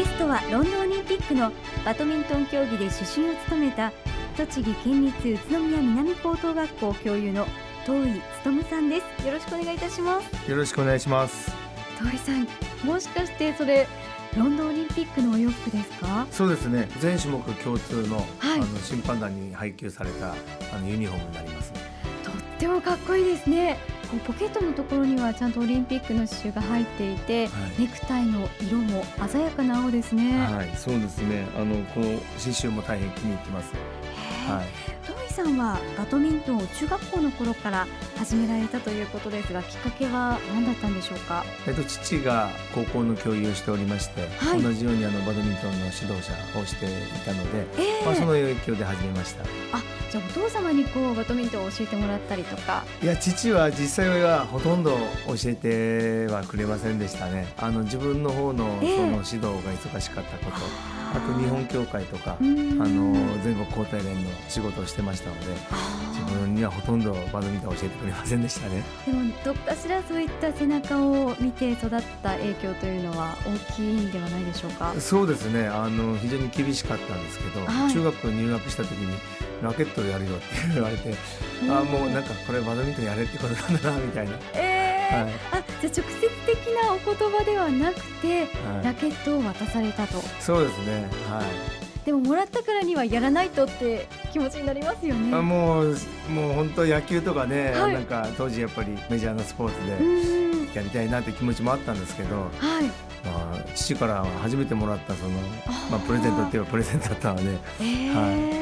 ゲストはロンドンオリンピックのバドミントン競技で主審を務めた栃木県立宇都宮南高等学校教諭の遠井勉さんです。よろしくお願いいたします。よろしくお願いします。遠井さんもしかしてそれロンドンオリンピックのお洋服ですか？そうですね。全種目共通の,、はい。あの審判団に配給されたあのユニフォームになりますとってもかっこいいですねこうポケットのところにはちゃんとオリンピックの刺繍が入っていて、はい。ネクタイの色も鮮やかな青ですね、はいそうですね。あのこの刺繍も大変気に入ってます。はい。トイさんはバドミントンを中学校の頃から始められたということですがきっかけは何だったんでしょうか？えっと父が高校の教諭をしておりまして、はい。同じようにあのバドミントンの指導者をしていたので、ええ。まあ、その影響で始めました。あじゃあお父様にこうバドミントンを教えてもらったりとか。いや父は実際はほとんど教えてはくれませんでしたね。あの自分の方のそえ。えの指導が忙しかったこと、あと日本協会とか、あの全国交代連の仕事をしてましたので自分にはほとんどバドミントンを教えてくれませんでしたね。でもどっかしらそういった背中を見て育った影響というのは大きいんではないでしょうか？そうですね。あの非常に厳しかったんですけど、はい。中学入学した時にラケットをやるよって言われて、あもうなんかこれバドミントンやれってことなんだなみたいな、えーはい。あじゃあ直接的なお言葉ではなくてはい。ラケットを渡されたと。そうですねはい。でももらったからにはやらないとって気持ちになりますよね。あもうもう本当野球とかね、はい。なんか当時やっぱりメジャーなスポーツうでやりたいなって気持ちもあったんですけど、はい。まあ、父からは初めてもらったその、まあ、プレゼントって言えばプレゼントだったのでえー。あそうなん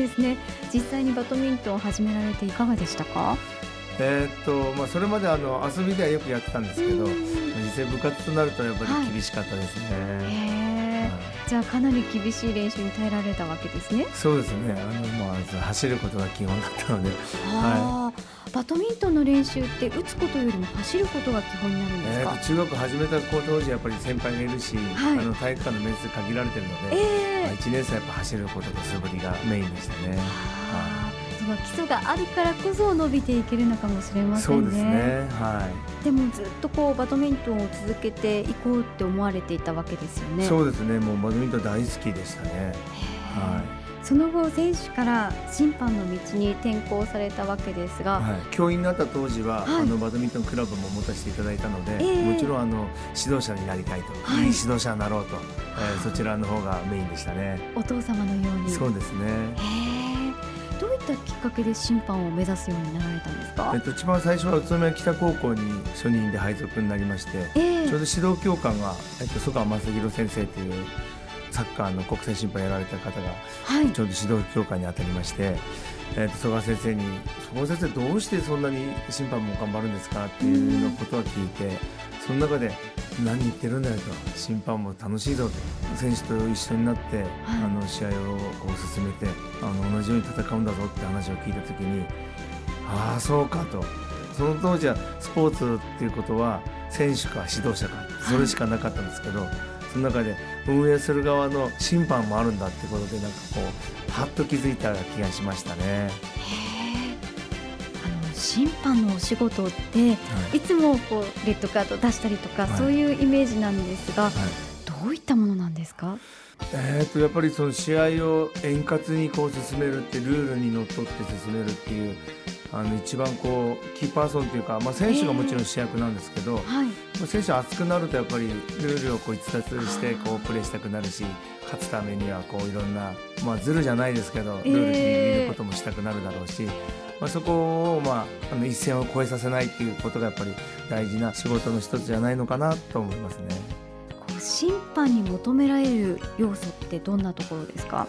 ですね。実際にバドミントンを始められていかがでしたか？えーっとまあ、それまであの遊びではよくやってたんですけどうん実際部活となるとやっぱはい。り厳しかったですね。はい。じゃあかなり厳しい練習に耐えられたわけですね。そうですね。あの、まあ、走ることが基本だったので、あーバドミントンの練習って打つことよりも走ることが基本になるんですか？えー中学始めた子当時やっぱり先輩がいるし、はい。あの体育館の面数限られてるので、ええまあ、1年生はやっぱ走ることと素振りがメインでしたね。基礎があるからこそ伸びていけるのかもしれませんね。そうですね。はい。でもずっとこうバドミントンを続けていこうって思われていたわけですよね。そうですね。もうバドミントン大好きでしたね。はその後選手から審判の道に転向されたわけですが、いはい、教員になった当時は、はいあのバドミントンクラブも持たせていただいたので、ええもちろんあの指導者になりたいと、はいい、い指導者になろうと、えーそちらの方がメインでしたね。お父様のように。そうですね。へーどういったきっかけで審判を目指すようになられたんですか？えっ。と一番最初は宇都宮北高校に初任で配属になりまして、ええちょうど指導教官がえっと曽川正弘先生というサッカーの国際審判やられた方がはい。ちょうど指導教官に当たりまして、えっと曽川先生に「曽川先生どうしてそんなに審判も頑張るんですか?」っていうのことを聞いて、その中で「何言ってるんだよ」と「審判も楽しいぞ」と選手と一緒になって、あの試合をこう進めてあの同じように戦うんだぞって話を聞いた時にああそうかとその当時はスポーツっていうことは選手か指導者かそれしかなかったんですけど、その中で運営する側の審判もあるんだってことでなんかこうはっと気づいた気がしましたね。審判のお仕事ってい。つもこうレッドカード出したりとか、はい。そういうイメージなんですが、はい。どういったものなんですか？えー、とやっぱりその試合を円滑にこう進めるってルールにのっとって進めるっていうあの一番こうキーパーソンというか、まあ、選手がもちろん主役なんですけど、はい。まあ選手熱くなるとやっぱりルールをこう逸脱してこうプレーしたくなるし勝つためにはこういろんな、まあ、ズルじゃないですけどルールにいることもしたくなるだろうし、まあ、そこを、まあ、あの一線を越えさせないっていうことがやっぱり大事な仕事の一つじゃないのかなと思いますね。審判に求められる要素ってどんなところですか？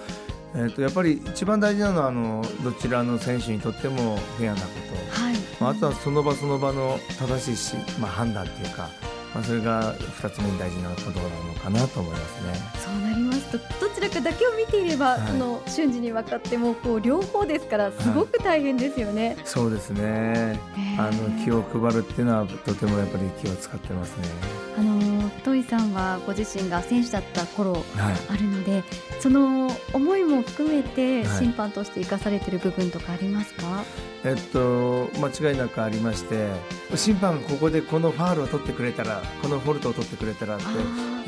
えー、とやっぱり一番大事なのはあのどちらの選手にとってもフェアなこと、はい。まあ、あとはその場その場の正しいし、まあ、判断っていうか、まあ、それが2つ目に大事なことなのかなと思いますね。そうなりますとどちらかだけを見ていれば、はいその瞬時に分かってもこう両方ですからすごく大変ですよね。そうですねあの気を配るっていうのはとてもやっぱり気を使ってますね。あのトイさんはご自身が選手だった頃はい。あるのでその思いも含めてはい。審判として生かされている部分とかありますか、えっと間違いなくありまして審判がここでこのファールを取ってくれたらこのフォルトを取ってくれたらって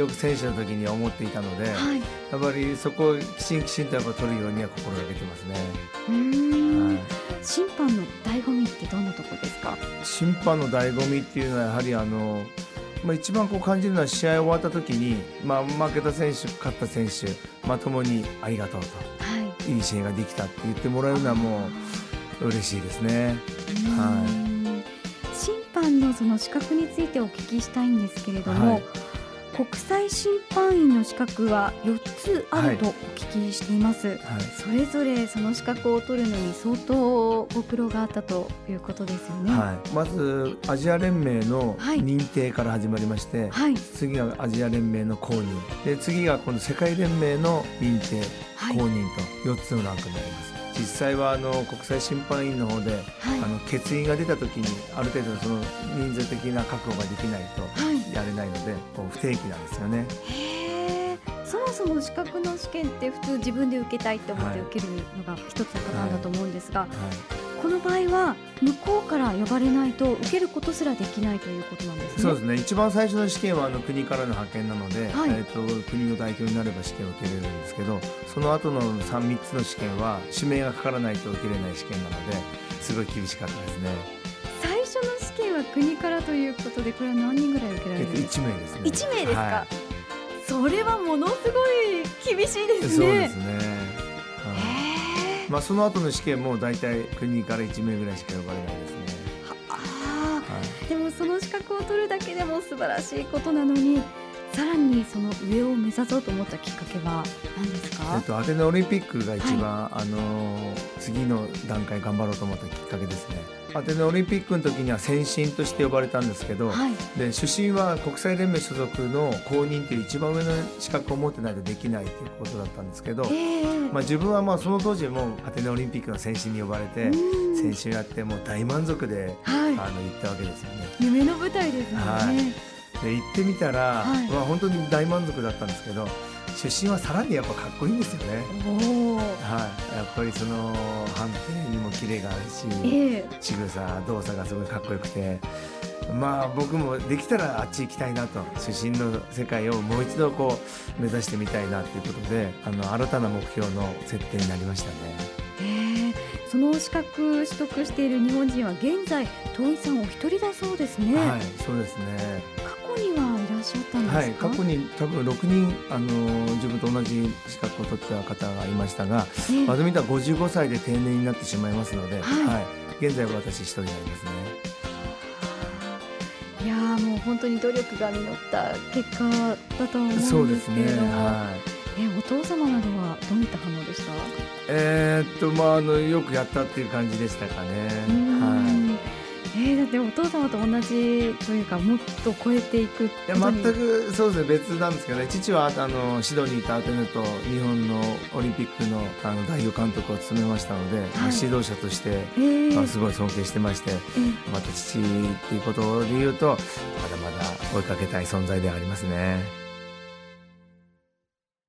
よく選手の時に思っていたので、はい、やっぱりそこをきちんきちんとやっぱ取るようには心がけてますね。はい、審判の醍醐味ってどんなところですか？審判の醍醐味っていうのはやはりあのまあ、一番こう感じるのは試合終わった時に、まあ、負けた選手勝った選手、まともにありがとうと、はい、いい試合ができたって言ってもらえるのはもう嬉しいですね。はい。審判のその資格についてお聞きしたいんですけれども、はい、国際審判員の資格は4つあるとお聞きしています、はい、それぞれその資格を取るのに相当ご苦労があったということですよね、はい、まずアジア連盟の認定から始まりまして、はい、次がアジア連盟の公認。で次が今度世界連盟の認定、公認と4つのランクになります。実際はあの国際審判員の方で、はい、あの欠員が出た時にある程度その人数的な確保ができないとやれないので、はい、こう不定期なんですよね。そもそも資格の試験って普通自分で受けたいって思って受けるのが一つのパターンだと思うんですが、はいこの場合は向こうから呼ばれないと受けることすらできないということなんですね。そうですね。一番最初の試験はあの国からの派遣なので、はい、えっ、と国の代表になれば試験を受けれるんですけど、その後の三三つの試験は指名がかからないと受けれない試験なので、すごい厳しかったですね。国からということで、これは何人ぐらい受けられるんですか？一、名ですね。一名ですか？はい、それはものすごい厳しいですね。そうですね。まあ、その後の試験も大体国から1名ぐらいしか呼ばれないですね。はあ、はい、でもその資格を取るだけでも素晴らしいことなのにさらにその上を目指そうと思ったきっかけは何ですか、えっと、アテネオリンピックが一番、はい、あの次の段階頑張ろうと思ったきっかけですね。アテネオリンピックの時には先進として呼ばれたんですけど、はい、で出身は国際連盟所属の公認という一番上の資格を持ってないとできないということだったんですけど、まあ、自分はまあその当時もアテネオリンピックの先進に呼ばれて先進やってもう大満足で、はい、あの行ったわけですよね。夢の舞台ですね、はい、で行ってみたら、はい、まあ、本当に大満足だったんですけど出身はさらにやっぱかっこいいんですよね。はい、やっぱりその判定にもキレがあるし、えー、仕草動作がすごいかっこよくて。まあ僕もできたらあっち行きたいなと出身の世界をもう一度こう目指してみたいなということであの新たな目標の設定になりましたね。えー、その資格取得している日本人は現在遠井さんお一人だそうですね。はい、そうですね。しゃったんですはい、過去に多分6人あの自分と同じ資格を取った方がいましたが、えバドミントンは55歳で定年になってしまいますので、はい、はい、現在は私一人になりますね。いやもう本当に努力が実った結果だと思うんですけれどそうですね。はい。えお父様などはどういった反応でした？えー、っとまああのよくやったっていう感じでしたかね。はい。えー、だってお父様と同じというかもっと超えていくいや全くそうですね別なんですけどね。父はあのシドニーとアテネと日本のオリンピックのあの代表監督を務めましたので、はい、まあ、指導者として、えー、まあ、すごい尊敬してまして、えー、また父っていうことで言うとまだまだ追いかけたい存在ではありますね。